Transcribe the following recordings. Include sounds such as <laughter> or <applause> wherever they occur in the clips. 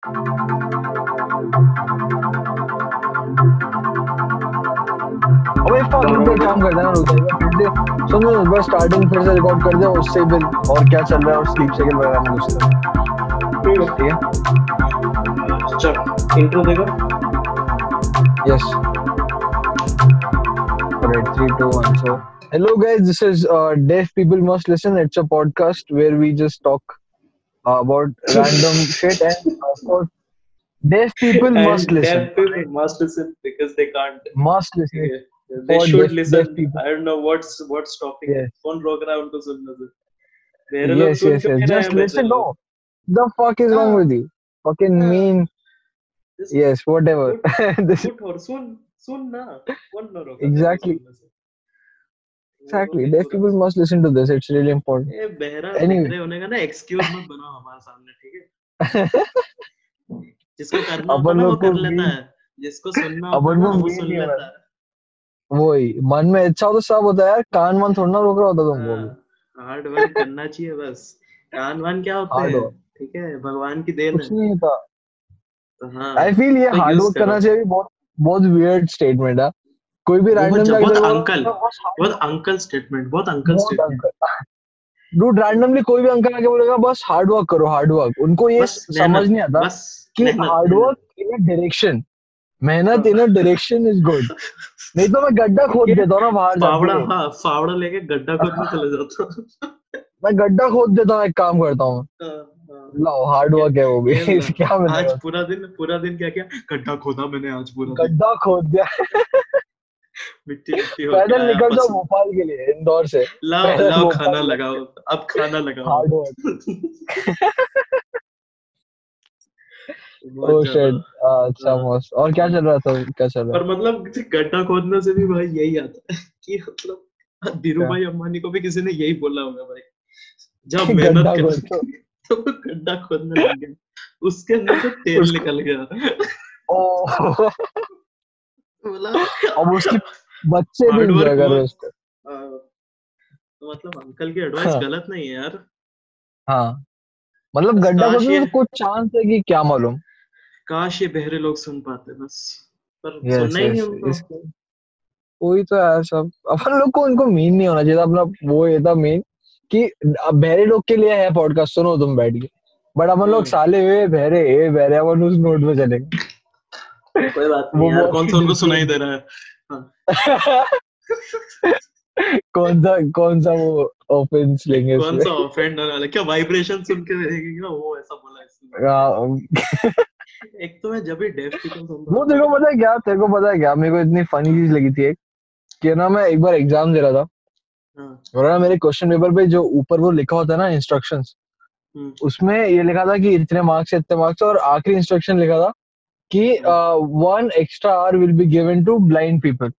अबे स्टार्टिंग फिर से रिकॉर्ड कर दे उससे बिल और क्या चल रहा है और स्लीप सेकंड वगैरह में कुछ ठीक है। चल इंट्रो देगा yes hello guys this is deaf people must listen it's a podcast where we just talk uh, about random <laughs> shit, and of course, these people and must listen. Deaf people right? must listen because they can't. Must listen. Yeah. They should deaf, listen. Deaf I don't know what's what's stopping. Yes. Phone rokra unko sunna sir. Yes, yes, yes. Just listen. No, the fuck is wrong ah. with you? Fucking ah. mean. Yes, whatever. Put, <laughs> put soon, soon na. One no. Exactly. Exactly. तो Deaf people must listen to this. It's really important. ए बहरा Anyway. होने का ना excuse मत बनाओ हमारे सामने ठीक है? जिसको <laughs> करना होता है वो कर लेता है। जिसको सुनना होता है वो सुन लेता है। वही मन में इच्छा हो तो सब होता है यार। कान मन थोड़ा ना रोक रहा होता तुमको। हार्ड वर्क करना चाहिए बस। कान वान क्या होते हैं. ठीक है भगवान की देन कुछ नहीं होता। तो हाँ आई फील ये तो हार्ड वर्क करना चाहिए। बहुत बहुत वियर्ड स्टेटमेंट है। कोई भी रैंडम बहुत uncle, बहुत अंकल स्टेटमेंट बहुत अंकल स्टेटमेंट डूड रैंडमली कोई भी अंकल आके बोलेगा बस हार्ड वर्क करो हार्ड वर्क उनको ये बस समझ नहीं आता बस कि hard work in a direction मेहनत। In a direction is good नहीं तो मैं गड्ढा खोद देता हूँ ना बाहर फावड़ा हाँ फावड़ा लेके गड्ढा खोदने चले जाता हूँ। मैं गड्ढा खोद देता हूँ एक काम करता हूँ। हाँ, हाँ। लाओ हार्ड वर्क है वो भी। <laughs> क्या आज पूरा दिन पूरा दिन क्या किया? गड्ढा खोदा मैंने आज पूरा गड्ढा खोद दिया। <laughs> मिट्टी मिट्टी हो पैदल निकल जाओ भोपाल के लिए इंदौर से। लाओ लाओ खाना लगाओ अब खाना लगाओ। शिट <laughs> अच्छा हाँ। मस्त। और क्या चल रहा था? क्या चल रहा पर मतलब गड्ढा खोदने से भी भाई यही आता है <laughs> कि मतलब धीरू भाई अंबानी को भी किसी ने यही बोला होगा भाई। जब <laughs> मेहनत कर तो गड्ढा खोदने लग गया उसके अंदर से तेल निकल गया। अब उसके बच्चे भी एंजॉय कर रहे उसको। तो मतलब अंकल की एडवाइस हाँ। गलत नहीं है यार। हाँ। मतलब गड्ढा में कुछ चांस है कि क्या मालूम? काश ये बहरे लोग सुन पाते बस। पर यस सुनना ही नहीं यस उनको इसके वही तो यार सब। अपन लोग को उनको मीन नहीं होना चाहिए अपना वो ये था मेन कि अब बहरे लोग के लिए है पॉडकास्ट सुनो तुम बैठ के। बट अपन लोग हम्म। साले हुए बहरे ए बहरे अपन उस नोट में चलेंगे। कोई बात नहीं यार। कौन सा उनको सुनाई दे रहा है? <laughs> कौन सा कौन सा वो ऑफेंस लेंगे कौन सा ऑफेंड वाला? क्या वाइब्रेशन सुन के देखेंगे ना वो ऐसा बोला इसने। हाँ, एक तो मैं जब भी डेफ पीपल सुनता वो तेरे को पता है क्या? तेरे को पता है क्या? मेरे को इतनी फनी चीज़ लगी थी एक कि ना मैं एक बार एग्ज़ाम दे रहा था। हाँ, और ना मेरे क्वेश्चन पेपर पे जो ऊपर वो लिखा होता है ना इंस्ट्रक्शंस हम्म, उसमें ये लिखा था कि इतने मार्क्स इतने मार्क्स और आखिरी इंस्ट्रक्शन लिखा था कि one extra hour will be given to blind people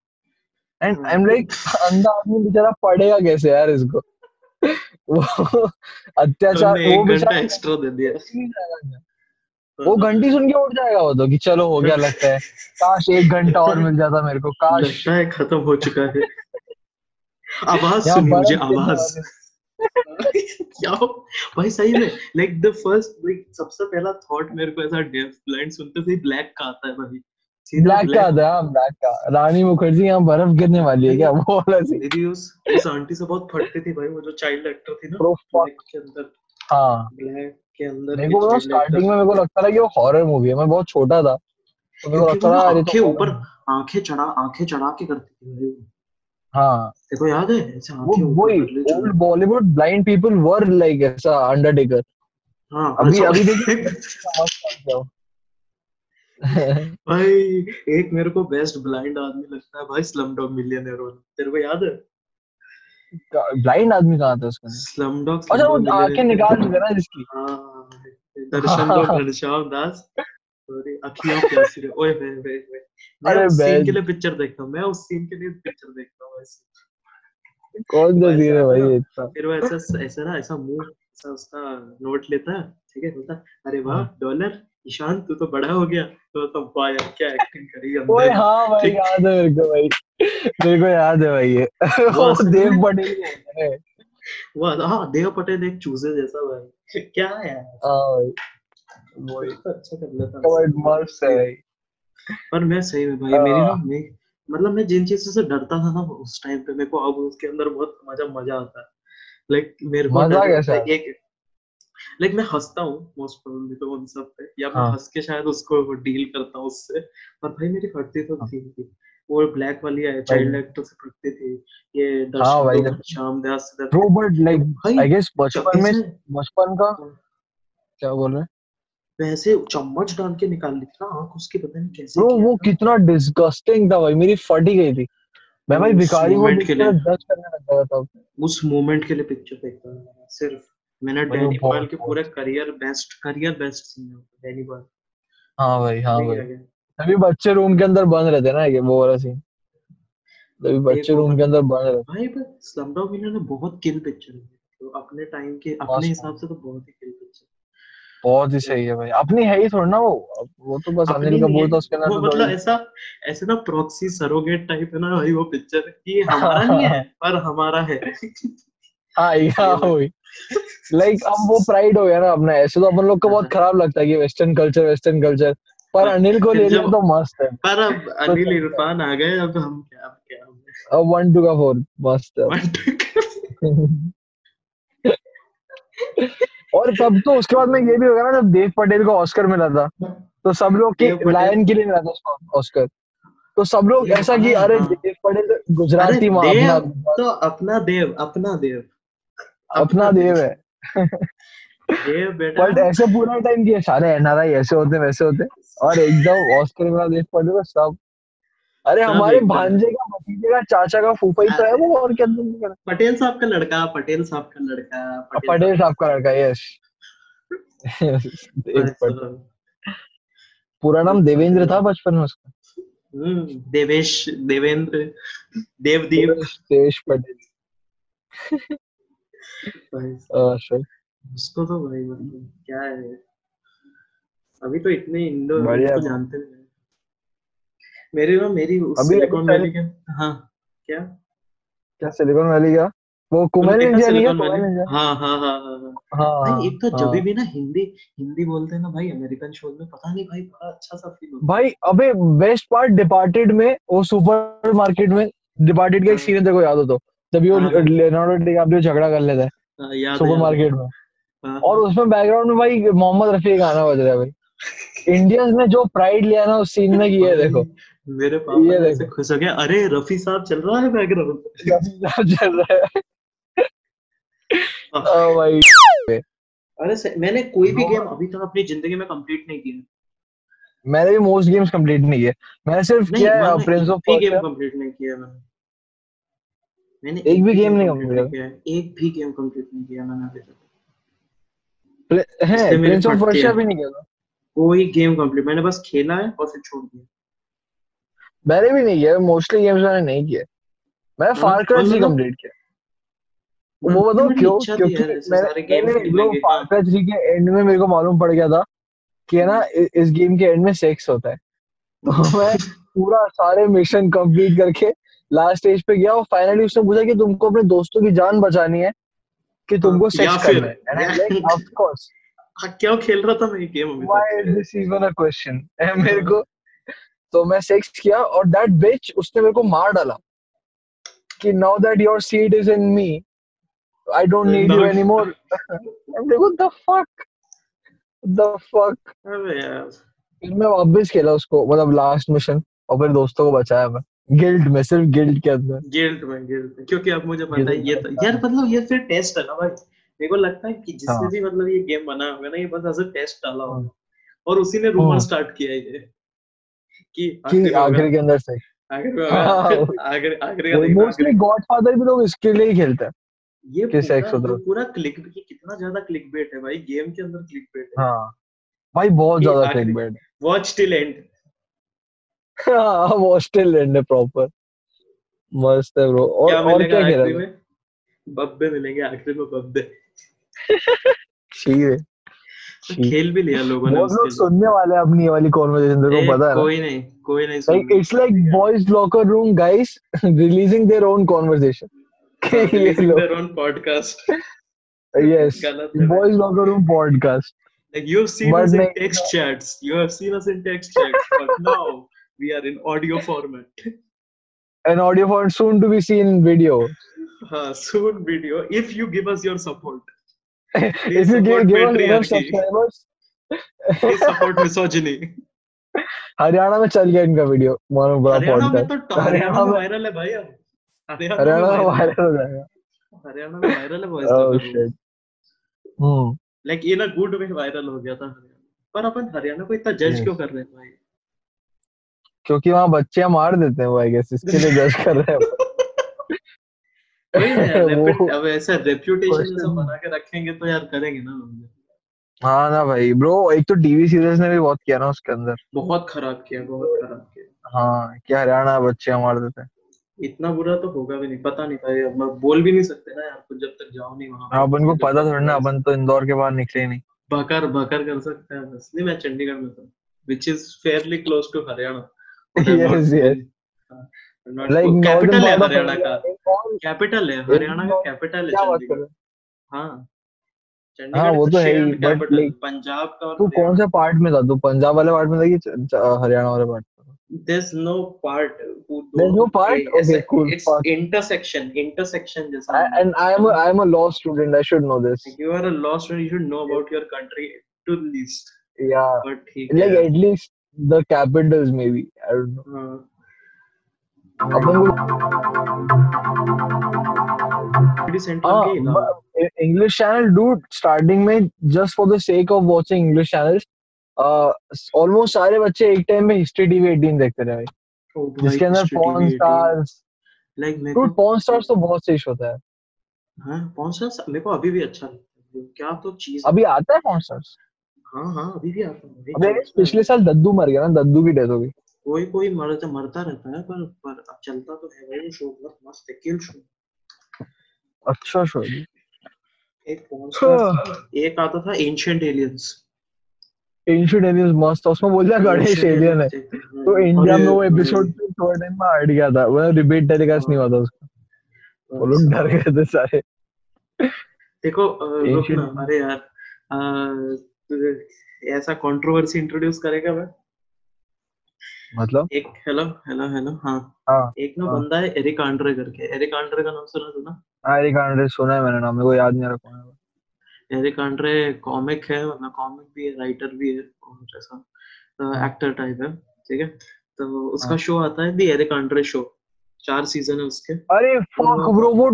and I am like अंधा आदमी बेचारा पढ़ेगा कैसे यार इसको? <laughs> वो अत्याचार वो बेचारा एक्स्ट्रा दे दिया। वो घंटी सुन के उठ जाएगा वो तो कि चलो हो गया लगता है। काश एक घंटा और मिल जाता मेरे को काश। खत्म हो चुका है। <laughs> आवाज़ सुनी मुझे आवाज़। क्या भाई सही में लाइक द फ़र्स्ट लाइक सबसे पहला थॉट मेरे को ऐसा डेफ ब्लाइंड सुनते से ब्लैक का आता है भाई। ब्लैक का black- था ब्लैक का। रानी मुखर्जी यहाँ बर्फ़ गिरने वाली है क्या? <laughs> वो वाला सीन उस उस आंटी से बहुत फटती थी भाई वो जो चाइल्ड एक्टर थी ना ब्लैक के अंदर। हाँ। ब्लैक के अंदर मेरे को स्टार्टिंग में मेरे को लगता था कि वो हॉरर मूवी है मैं बहुत छोटा था। तो मेरे को लगता था आँखें तो ऊपर आँखें चढ़ा आँखें चढ़ा के करती थी। हाँ। देखो याद है? ऐसे वो old Bollywood blind people were like ऐसा अंडरटेकर हाँ अभी अभी देखिए <laughs> भाई एक मेरे को बेस्ट ब्लाइंड आदमी लगता है भाई स्लम डॉग मिलियनेयर वाला। तेरे को याद है? ब्लाइंड आदमी कहाँ था उसका? स्लम डॉग अच्छा वो आँखें निकाल दी ना जिसकी। हाँ दर्शन को घनश्याम दास। सॉरी अखियाँ प्यासी रे ओए वे वे वे मैं अरे उस सीन के लिए पिक्चर देखता हूँ मैं उस सीन के लिए पिक्चर देखता हूँ कौन सा सीन है भाई इतना फिर वो ऐसा ऐसा ना ऐसा मुँह ऐसा उसका नोट लेता है ठीक है बोलता अरे वाह हाँ। डॉलर ईशान तू तो बड़ा हो गया। तो तो वाह यार क्या एक्टिंग करी ओए अंदर हाँ भाई याद है मेरे को भाई। मेरे को याद है भाई ये। वो <laughs> देव पटेल बोलते हैं हाँ देव पटेल एक चूजे जैसा भाई। क्या है यार? हाँ <laughs> अच्छा है। भाई पर मैं सही में भाई हाँ। मेरी ना मैं मतलब मैं जिन चीज़ों से डरता था ना उस टाइम पे मेरे को अब उसके अंदर बहुत मज़ा मज़ा आता है। लाइक मेरे को मज़ा कैसा? एक लाइक मैं हंसता हूँ मोस्ट प्रोबेबली तो उन सब पे। या मैं हाँ। हंस के शायद उसको डील करता हूँ उससे। पर भाई मेरी फटती तो हाँ। थी थी वो ब्लैक वाली है चाइल्ड एक्टर से फटती थी। ये हाँ भाई, श्याम दास से bro but like I guess बचपन में बचपन का हाँ। क्या बोल रहे हैं? वैसे चम्मच डाल के निकाल ली थी ना आँख उसकी पता नहीं कैसे ब्रो वो कितना डिस्गस्टिंग था भाई मेरी फट ही गई थी। मैं भाई भिखारी को देख के। जज करने लग गया था। उस मोमेंट के लिए पिक्चर देखता हूँ मैं, सिर्फ़। मैंने डैनी बॉयल के पूरे career best career best scene है डैनी बॉयल हाँ भाई हाँ भाई। है। तभी बच्चे रूम के अंदर बंद रहते ना ये वो वाला सीन तभी बच्चे रूम के अंदर बंद रहते भाई पर स्लमडॉग मिलियनेयर ने बहुत किल पिक्चर है तो अपने टाइम के अपने हिसाब से तो बहुत ही किल बहुत ही सही है भाई। अपनी है ही थोड़ा ना वो। वो तो बस अनिल कपूर है, था उसके अंदर तो मतलब ऐसा ऐसे ना प्रॉक्सी सरोगेट टाइप है ना भाई वो पिक्चर कि <laughs> हमारा नहीं है पर हमारा है। हाँ या <laughs> वही। लाइक अब वो प्राइड हो गया ना अपना ऐसे तो अपन लोग को बहुत हाँ। खराब लगता है कि वेस्टर्न कल्चर वेस्टर्न कल्चर पर हाँ, अनिल को ले लिया तो मस्त है। पर अब <laughs> अनिल इरफान आ गए अब हम क्या अब क्या अब वन टू का फोर मस्त है। और तब तो उसके बाद में ये भी होगा ना जब देव पटेल को ऑस्कर मिला था तो सब लोग की लायन के लिए मिला था उसको ऑस्कर तो सब लोग ऐसा कि अरे हाँ। देव पटेल तो गुजराती माँ तो अपना देव अपना देव। अपना देव है। बट। ऐसे पूरा टाइम किया सारे एनआरआई ऐसे होते वैसे होते। और एकदम ऑस्कर मिला देव पटेल सब। अरे हमारे भांजे का भतीजे का चाचा का फूफा ही तो है वो और क्या पटेल साहब का लड़का पटेल साहब का लड़का पटेल साहब। का लड़का यस <laughs> पूरा नाम देवेंद्र था बचपन में उसका? हम्म, देवेश देवेंद्र देवदीप। देश पटेल। उसको तो भाई मतलब क्या है? अभी तो इतने इंडो है। जानते हैं। मेरी ना मेरी अभी- सिलिकॉन वैली के हाँ। क्या? क्या सिलिकॉन वैली का? वो देखा निंजा नहीं है? सिलिकॉन कुमेल हाँ हाँ हाँ हाँ हाँ। हाँ एक तो हाँ। जब भी ना हिंदी हिंदी बोलते हैं ना भाई अमेरिकन शोज़ में पता नहीं भाई बड़ा अच्छा सा फील होता भाई अबे बेस्ट पार्ट डिपार्टेड में वो सुपर मार्केट में डिपार्टेड का एक हाँ। सीन है तेरे को याद हो तो। जब वो हाँ, हाँ। लेनार्डो डिकाप्रियो झगड़ा कर लेता है है हाँ, है, सुपर मार्केट में। हाँ, और उसमें बैकग्राउंड में भाई मोहम्मद रफी का गाना बज रहा है भाई। <laughs> इंडियंस ने जो प्राइड लिया ना उस सीन में कि ये भाई, देखो। मेरे पापा ऐसे खुश हो गया अरे रफी साहब चल रहा है <laughs> बैकग्राउंड चल रहा है। ओ भाई अरे मैंने कोई भी गेम अभी तक अपनी ज़िंदगी में कंप्लीट नहीं किया मैंने भी मोस्ट गेम्स कंप्लीट नहीं किए। मैंने सिर्फ़ किया है प्रिंस ऑफ़ भी गेम कंप्लीट नहीं किया मैंने। मैंने एक भी game नहीं complete किया एक भी गेम कंप्लीट नहीं किया मैंने अभी तक। है प्रिंस ऑफ़ पर्सिया भी नहीं किया कोई गेम कंप्लीट मैंने बस खेला है और फिर छोड़ दिया। मैंने भी नहीं किया मोस्टली गेम्स मैंने नहीं किए। हाँ, फार क्राई और 3 मतलब- कंप्लीट किया। वो बताओ क्यों क्योंकि मैंने फार हाँ। क्राई 3 के एंड में मेरे को मालूम पड़ गया था कि है ना इस गेम के एंड में सेक्स होता है। तो <laughs> मैं पूरा सारे मिशन कंप्लीट करके लास्ट स्टेज पे गया और फाइनली उसने पूछा कि तुमको अपने दोस्तों की जान बचानी है कि तुमको हाँ, सेक्स करना है। एंड लाइक ऑफ़ कोर्स क्यों खेल रहा था मैं ये गेम अभी why is this even a question मेरे को तो मैं सेक्स किया और दैट बिच उसने मेरे को मार डाला कि now that your seat is in me I don't need you anymore देखो द फक द फक फिर मैं वापस खेला उसको मतलब लास्ट मिशन और फिर दोस्तों को बचाया मैं। गिल्ट में सिर्फ़ गिल्ट के अंदर। गिल्ट में गिल्ट में। क्योंकि अब मुझे पता है ये तो यार मतलब ये फिर टेस्ट है ना भाई। मेरे को लगता है कि जिसने हाँ। भी मतलब ये गेम बनाया होगा ना ये बस ऐसे टेस्ट डाला होगा। हाँ। और उसी ने रूमर। स्टार्ट किया है ये। कि आखिरी के अंदर से। हाँ। मोस्टली गॉडफादर भी लोग इसके लिए ही खेलते हैं। ये कि पूरा होता है। पूरा क्लिक कितना ज़्यादा क्लिक बेट है भाई। गेम के अंदर क्लिक बेट है। हाँ। भाई बहुत ज़्यादा आखिरी- क्लिकबेट वॉच टिल एंड हाँ वो स्टिल एंड है प्रॉपर मस्त है ब्रो और क्या और क्या खेला बब्बे मिलेंगे आखिरी में बब्बे। <laughs> ठीक है। खेल भी लिया लोगों ने बहुत लोग उसके सुनने वाले हैं अपनी ये वाली कॉन्वर्सेशन तेरे लिए को पता है ना कोई नहीं कोई नहीं like soon it's like boys locker room guys releasing their own conversation कि ये releasing लोग their own podcast yes <laughs> गलत है boys locker room podcast Like you have seen But us in like- text chats. You have seen us in text chats, but <laughs> now we are in audio format. An audio font soon to be seen in video. Uh, <laughs> soon video if you give us your support. if you give, give us enough subscribers, support misogyny. Haryana में चल गया इनका video मानो बड़ा podcast Haryana में viral है भाई अब हरियाणा में वायरल हो जाएगा हरियाणा में वायरल है voice oh shit hmm like in a good way viral हो गया था पर अपन हरियाणा को इतना जज क्यों कर रहे हैं भाई क्योंकि वहाँ बच्चे मार देते हैं वो आई गेस इसके लिए जज कर रहे हैं वो। वही है यार, वो repu- <laughs> अब ऐसा रेप्यूटेशन बना के रखेंगे तो यार करेंगे ना हाँ ना भाई ब्रो एक तो टीवी सीरियल्स ने भी बहुत किया ना उसके अंदर। बहुत खराब किया बहुत खराब किया। हाँ कि हरियाणा बच्चे मार देते। इतना बुरा तो होगा भी नहीं पता नहीं भाई अब बोल भी नहीं सकते ना यार जब तक जाओ नहीं वहाँ अपन को पता थोड़ी ना अपन तो इंदौर के बाहर निकले ही नहीं। बकर बकर कर सकते हैं बस। नहीं मैं चंडीगढ़ में था which is fairly close to Haryana. <laughs> Yes, yes. <laughs> Like capital है हरियाणा का। कैपिटल है हरियाणा का कैपिटल है हाँ? वो तो है ही बट लाइक पंजाब का तू कौन से पार्ट में था? तू पंजाब वाले पार्ट में था कि हरियाणा वाले part this no part this no part okay it's intersection intersection जैसा। And I am I am a law student I should know this you are a law student you should know about your country to least या but like at least the capitals may I don't know English channel dude starting में just for the sake of watching English channels almost सारे बच्चे एक time में history TV 18 देखते रहे भाई, जिसके अंदर TV, स्टार्स like मेरे को पॉर्न स्टार्स तो बहुत सही होता है। हाँ स्टार्स मेरे को अभी भी अच्छा क्या तो चीज़ अभी आता है पॉर्न स्टार्स हाँ हाँ अभी भी आता है। पिछले साल दद्दू मर गया ना दद्दू की डेथ हो गई। कोई कोई मरता मरता रहता है पर पर अब चलता तो है भाई शो बहुत मस्त है किल शो। अच्छा शो एक पॉर्न स्टार एक आता था एंशिएंट एलियंस एंशिएंट एलियंस मस्त था, उसमें बोल दिया गणेश एलियन है। तो इंडिया में वो एपिसोड थोड़ा टाइम में हट गया था वो रिपीट टेलीकास्ट नहीं हुआ था उसका। वो लोग डर गए थे सारे। देखो रुक ना अरे यार ऐसा कंट्रोवर्सी इंट्रोड्यूस करेगा मैं? मतलब? एक हेलो हेलो हेलो हाँ। हाँ। एक ना हाँ। बंदा है एरिक आंड्रे करके। एरिक आंड्रे का नाम सुना सुना एरिक आंड्रे सुना है मैंने नाम मेरे को याद नहीं आ रहा कौन है। एरिक आंड्रे कॉमिक है मतलब कॉमिक भी है राइटर भी है और ऐसा एक्टर टाइप है ठीक है? तो उसका हाँ। शो आता है दी एरिक आंड्रे शो चार सीज़न है उसके। अरे फक ब्रो वो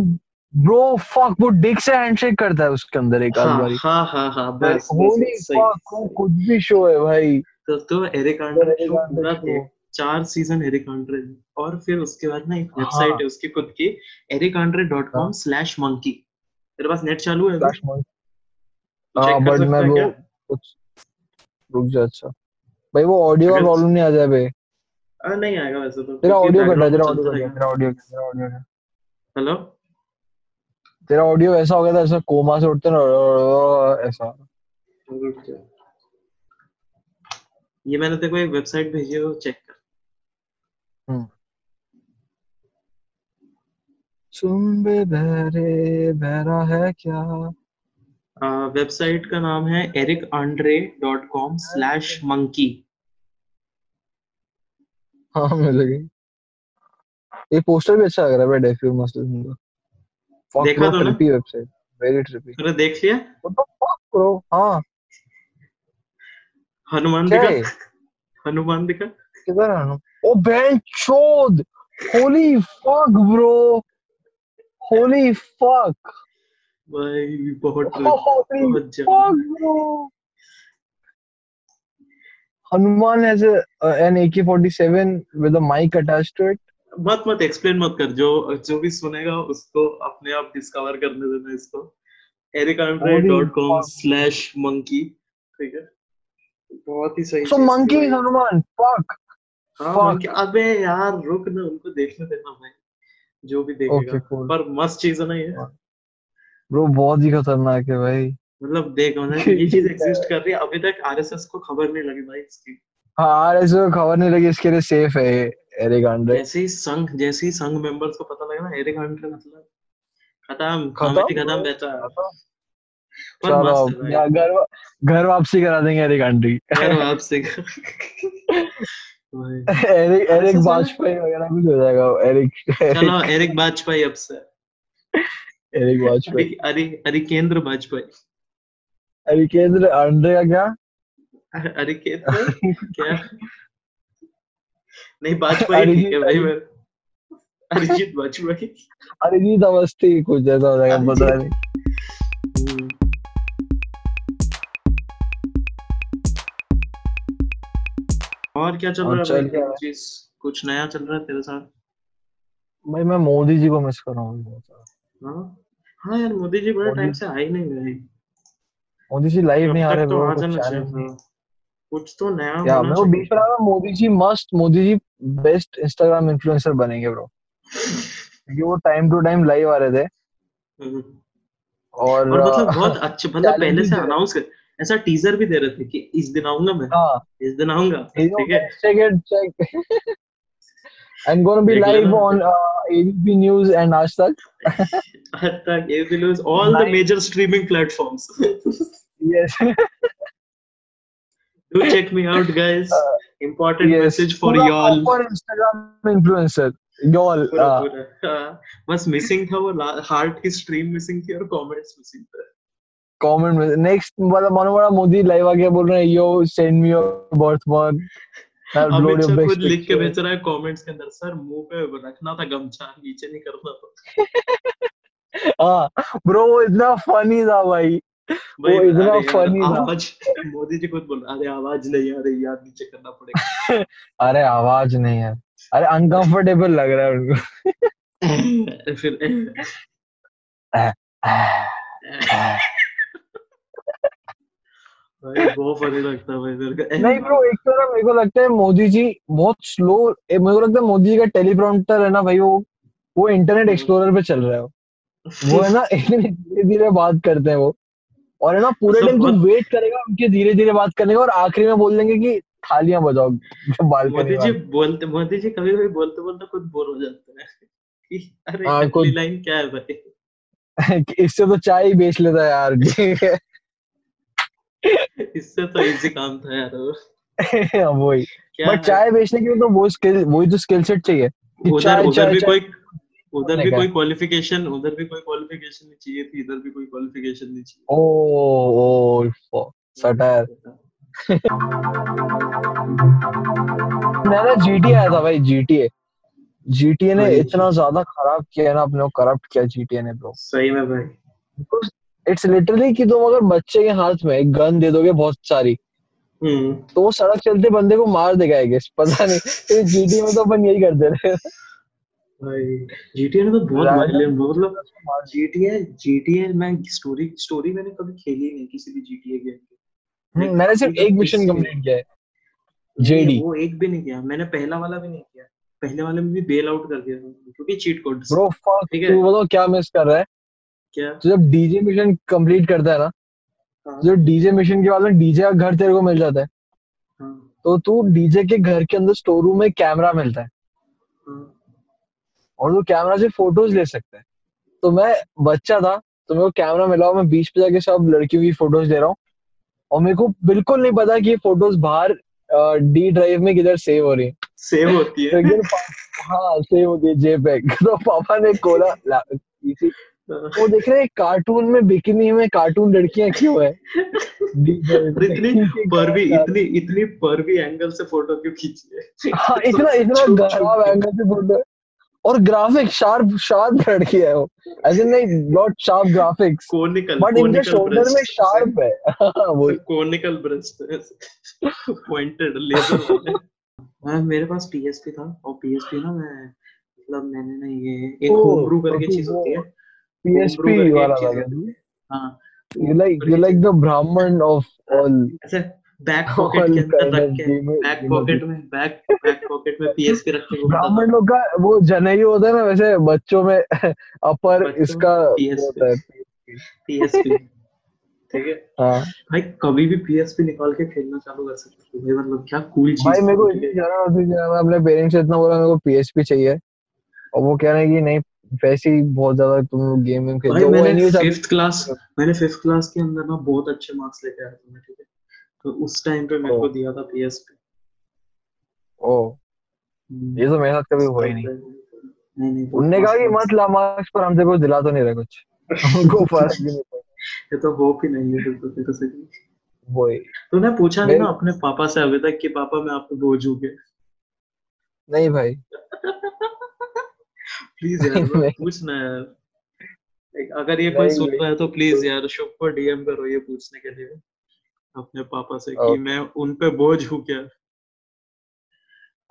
ब्रो फक वो डिक से हैंडशेक करता है उसके अंदर एक हाँ बारी। हाँ हाँ हाँ बस बस, होली फक कुछ भी शो है भाई। तो तो एरिक आंड्रे एरिक शो पूरा show। चार सीज़न एरिक आंड्रे। और फिर उसके बाद ना एक हाँ। वेबसाइट है उसकी खुद की Eric Andre dot com slash monkey तेरे पास नेट चालू है? फ्लैश हाँ बट मैं वो कुछ रुक जा अच्छा। भाई वो ऑडियो का प्रॉब्लम नहीं आ जाए बे आ, नहीं आएगा वैसे तो तेरा ऑडियो कट है तेरा ऑडियो कट तेरा ऑडियो तेरा ऑडियो हेलो तेरा ऑडियो ऐसा हो गया था ऐसा कोमा से उठते ना ऐसा। रुक जा। ये मैंने तेरे को एक वेबसाइट भेजी है वो चेक कर। सुन बे बहरे बहरा है क्या? वेबसाइट का नाम है Eric Andre dot com slash monkey हाँ मिल गई। ये पोस्टर भी अच्छा लग रहा है डेफी मस्त का। देखा तो ना? ट्रिपी वेबसाइट वेरी ट्रिपी तूने देख लिया? व्हाट द फक ब्रो हाँ। हनुमान दिखा? हनुमान दिखा? किधर है ओ बेंच चोद holy fuck bro holy fuck भाई बहुत होली बहुत has a uh, an AK-47 with a mic attached to it. मत मत एक्सप्लेन मत कर। जो जो भी सुनेगा उसको अपने आप डिस्कवर करने देना इसको। Holy com fuck. Slash monkey ठीक है? बहुत ही सही So चीज़ थी monkey भाई। is Hanuman. Fuck. हाँ fuck. monkey- अबे यार रुक ना उनको देखने देना भाई जो भी देखेगा Okay, cool. पर मस्त चीज़ है ना ये Bro बहुत ही खतरनाक है भाई. मतलब देख मतलब ये चीज़ एग्जिस्ट कर रही है अभी तक आरएसएस को खबर नहीं लगी भाई इसकी हाँ आरएस को खबर नहीं लगी इसके लिए सेफ़ है एरिक आंड्रे. जैसे ही संघ जैसे ही संघ मेंबर्स को पता लगा ना एरिक आंड्रे मतलब खत्म खत्म खत्म बेटा चलो घर घर वापसी करा देंगे <laughs> एरिक आंटी आपसे भाई एरिक अरे एरिक वाजपेयी वगैरह कुछ हो जाएगा एरिक चलो एरिक वाजपेयी अब से एरिक वाजपेयी अरे अरे केंद्र वाजपेयी एरिक केंद्र का क्या? अरे अरे केंद्र <laughs> क्या? नहीं वाजपेयी ठीक है अरिजीत भाई मैं अरिजीत वाजपेयी अरिजीत अवस्थी कुछ ऐसा हो जाएगा पता नहीं। और क्या चल रहा है चीज़ कुछ नया चल रहा है तेरे साथ? भाई मैं मोदी जी को मिस कर रहा हूँ। हाँ? हाँ यार मोदी जी बड़े टाइम से आए नहीं भाई मोदी जी लाइव नहीं आ रहे तो कुछ कुछ तो नया क्या को चाहिए। बीच में Modi ji must Modi ji best Instagram influencer बनेंगे ब्रो क्योंकि वो टाइम टू टाइम लाइव आ रहे थे। हम्म। और और मतलब बहुत अच्छे मतलब <laughs> पहले से अनाउंस कर ऐसा टीजर भी दे रहे थे कि इस दिन आऊँगा मैं हाँ इस दिन आऊँगा ठीक है check I'm gonna be देख live लेना on uh, ABP News and Aaj Tak आज तक भी lose all the major streaming platforms yes do check me out guys uh, important yes message for पूरा y'all proper Instagram influencer y'all पूरा uh, पूरा हाँ, बस missing था वो हार्ट की स्ट्रीम मिसिंग थी और कमेंट्स मिसिंग थे comment में next मतलब मानो बड़ा मोदी लाइव आके बोल रहे हैं me your birth month I'll upload Amit Shah खुद लिख के भेज रहा है कमेंट्स के अंदर सर मुँह पे रखना था गमछा नीचे नहीं करना था हाँ ब्रो वो इतना फनी था भाई वो इतना फनी था आवाज़ मोदी जी खुद बोल रहे अरे आवाज़ नहीं आ रही यार नीचे करना पड़ेगा अरे आवाज़ नहीं है अरे अनकंफर्टेबल लग रहा है उनको फिर बहुत फनी लगता है भाई नहीं ब्रो एक तो ना मेरे को लगता है मोदी जी बहुत स्लो मेरे को लगता है मोदी जी का टेलीप्रॉम्प्टर है ना भाई वो वो इंटरनेट एक्सप्लोरर पे चल रहा है वो। है ना इतनी <laughs> <laughs> धीरे धीरे बात करते हैं वो। और है ना पूरे टाइम तू वेट करेगा उनके धीरे धीरे बात करने का और आखिरी में बोल देंगे कि थालियाँ बजाओ बालकनी मोदी जी बोलते मोदी जी कभी कभी बोलते बोलते खुद बोर हो जाते हैं। <laughs> अरे हाँ, लाइन क्या है भाई? इससे तो चाय ही बेच लेता है यार। है इससे तो इजी काम था यार वो। <laughs> वही। बट चाय बेचने के लिए तो वो स्किल वही तो स्किल सेट चाहिए। उधर चाय उधर चाय भी चाय। कोई उधर भी कोई क्वालिफिकेशन उधर भी कोई क्वालिफिकेशन नहीं चाहिए थी इधर भी कोई क्वालिफिकेशन नहीं चाहिए। ओ ओ सटायर मेरा जीटीए आया था भाई जीटीए जीटीए ने इतना ज़्यादा खराब किया ना अपने को करप्ट किया जीटीए ने ब्रो सही में भाई। इट्स लिटरली कि तुम अगर बच्चे के हाथ में एक गन दे दोगे बहुत सारी हम्म। तो वो सड़क चलते बंदे को मार देगा आई गेस पता नहीं। <laughs> जीटीए में तो अपन यही करते रहे। भाई जीटीए तो बहुत मतलब जीटीए जीटीए मैं स्टोरी स्टोरी मैंने कभी खेली नहीं किसी भी जीटीए गेम की मैंने सिर्फ़ एक मिशन कंप्लीट किया है। जेडी वो एक भी नहीं किया। मैंने पहला वाला भी नहीं किया। पहले वाले में भी बेल आउट कर दिया क्योंकि चीट कोड ब्रो फक तू बताओ क्या मिस कर रहा है? क्या? तो जब डीजे मिशन कंप्लीट करता है ना हाँ, जो डीजे मिशन के बाद में डीजे का घर तेरे को मिल जाता है। हाँ, तो तू डीजे के घर के अंदर स्टोर रूम में कैमरा मिलता है। हाँ। और तू कैमरा से फ़ोटोज़ ले सकता है। तो मैं बच्चा था तो मेरे को कैमरा मिला मैं बीच पे जाके सब लड़कियों की फ़ोटोज़ ले रहा हूँ। और मेरे को बिल्कुल नहीं पता कि ये फ़ोटोज़ बाहर डी ड्राइव में किधर सेव हो रही है। सेव होती है। लेकिन हाँ सेव होती है जेपेग <laughs> तो पापा ने खोला इसी वो देख रहे हैं कार्टून में बिकिनी में कार्टून लड़कियाँ क्यों <laughs> है। इतनी परवी इतनी इतनी परवी एंगल से फ़ोटो क्यों खींची है? हाँ इतना इतना <laughs> खराब एंगल से फ़ोटो और ग्राफिक शार्प शार्प लड़की है वो। ऐसे नहीं not sharp graphics conical but इनके शोल्डर में शार्प है। वो कोनिकल ब्रेस्ट पॉइंटेड लेजर मैं मेरे पास पीएसपी था। और पीएसपी ना मैं मतलब मैंने ना ये एक ओ, होम ब्रू करके चीज़ होती है। वाला था है। You like you like the Brahmin of all ऐसे बैक पॉकेट के अंदर रख के बैक पॉकेट में बैक बैक पॉकेट में पीएसपी रख के ब्राह्मण लोग का वो जनई होता है ना वैसे बच्चों में <laughs> अपर बच्चों इसका होता है। पीएसपी ठीक है। हाँ। भाई कभी भी पीएसपी निकाल के खेलना चालू कर सकते हो। भाई मतलब क्या कूल चीज़ भाई मेरे को इतनी ज़रूरत होती मैं अपने पेरेंट्स से इतना बोला मेरे को पीएसपी चाहिए। और वो कह रहे हैं कि नहीं वैसे ही बहुत ज़्यादा तुम लोग गेम में खेलते हो मैंने फिफ्थ क्लास मैंने फिफ्थ क्लास के अंदर ना बहुत अच्छे मार्क्स लेके आया था मैं ठीक है? तो उस टाइम पे मेरे को दिया था पीएसपी ओ ये तो मेरे साथ कभी हुआ ही नहीं। नहीं नहीं बहुत उनने कहा कि मत ला मार्क्स पर हमसे कुछ दिला तो नहीं रहा कुछ। हमको <laughs> फ़र्क भी नहीं ये तो होप ही नहीं है फिर तो तेरे से वही। तूने पूछा नहीं ना अपने पापा से अभी तक कि पापा मैं आपको बोझ हूँ क्या नहीं भाई। <laughs> प्लीज़ यार। पूछना यार। अगर ये कोई सुन रहा है तो प्लीज़ यार शुभ को डीएम करो ये पूछने के लिए अपने पापा से कि मैं उन पे बोझ हूँ क्या?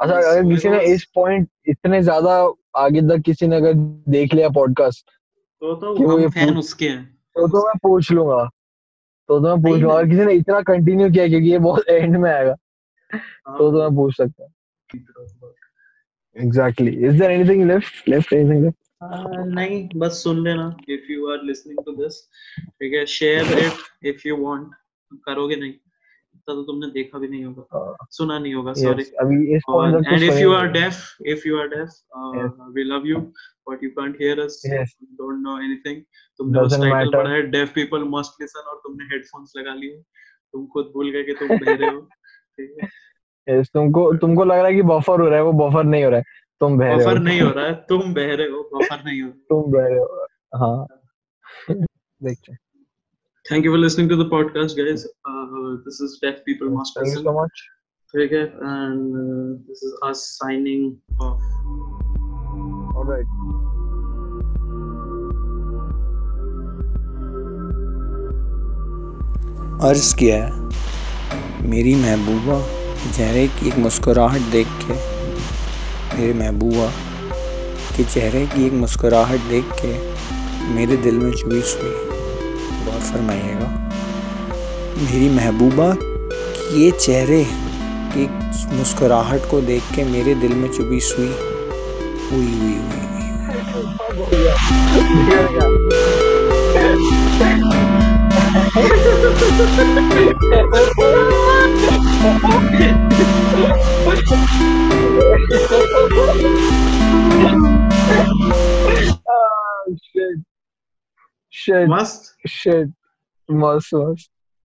अच्छा अगर किसी ने इस पॉइंट इतने ज़्यादा आगे तक किसी ने अगर देख लिया पॉडकास्ट तो तो वो ये फ़ैन उसके हैं। तो तो मैं पूछ लूँगा। तो तो मैं पूछ लूँगा। अगर किसी ने इतना कंटिन्यू किया क्योंकि ये बहुत <laughs> एंड में आएगा हाँ, तो तो मैं पूछ सकता हूँ। Exactly is there anything left left anything left हाँ, नहीं बस सुन लेना। If you are listening to this ठीक है share it if you want करोगे नहीं तो तुमने देखा भी नहीं होगा। सुना नहीं होगा सॉरी अभी इस पॉइंट तक and if you are सुनेंगे। deaf if you are deaf uh, Yes. we love you but you can't hear us Yes. don't know anything तुमने Doesn't टाइटल. पढ़ा है deaf people must listen और तुमने headphones लगा लिए। तुम खुद भूल गए कि तुम बहरे हो। ठीक है? Yes, तुमको तुमको लग रहा है कि बफर हो रहा है वो बफर नहीं हो रहा है। तुम बह रहे हो। बफर नहीं हो रहा है तुम बहरे हो बफर नहीं हो। तुम बह रहे हो हाँ। देखते हैं। Thank you for listening to the podcast guys. Uh, this is deaf people must thank you so much ठीक है and uh, this is us signing off. Alright अर्ज़ किया है मेरी महबूबा चेहरे की एक मुस्कुराहट देख के मेरे महबूबा के चेहरे की एक मुस्कुराहट देख के मेरे दिल में चुभीस हुई गौर फरमाइएगा मेरी महबूबा की ये चेहरे की मुस्कुराहट को देख के मेरे दिल में चुभीस हुई हुई हुई हुई हुई shit shit मस्त shit मस्त मस्त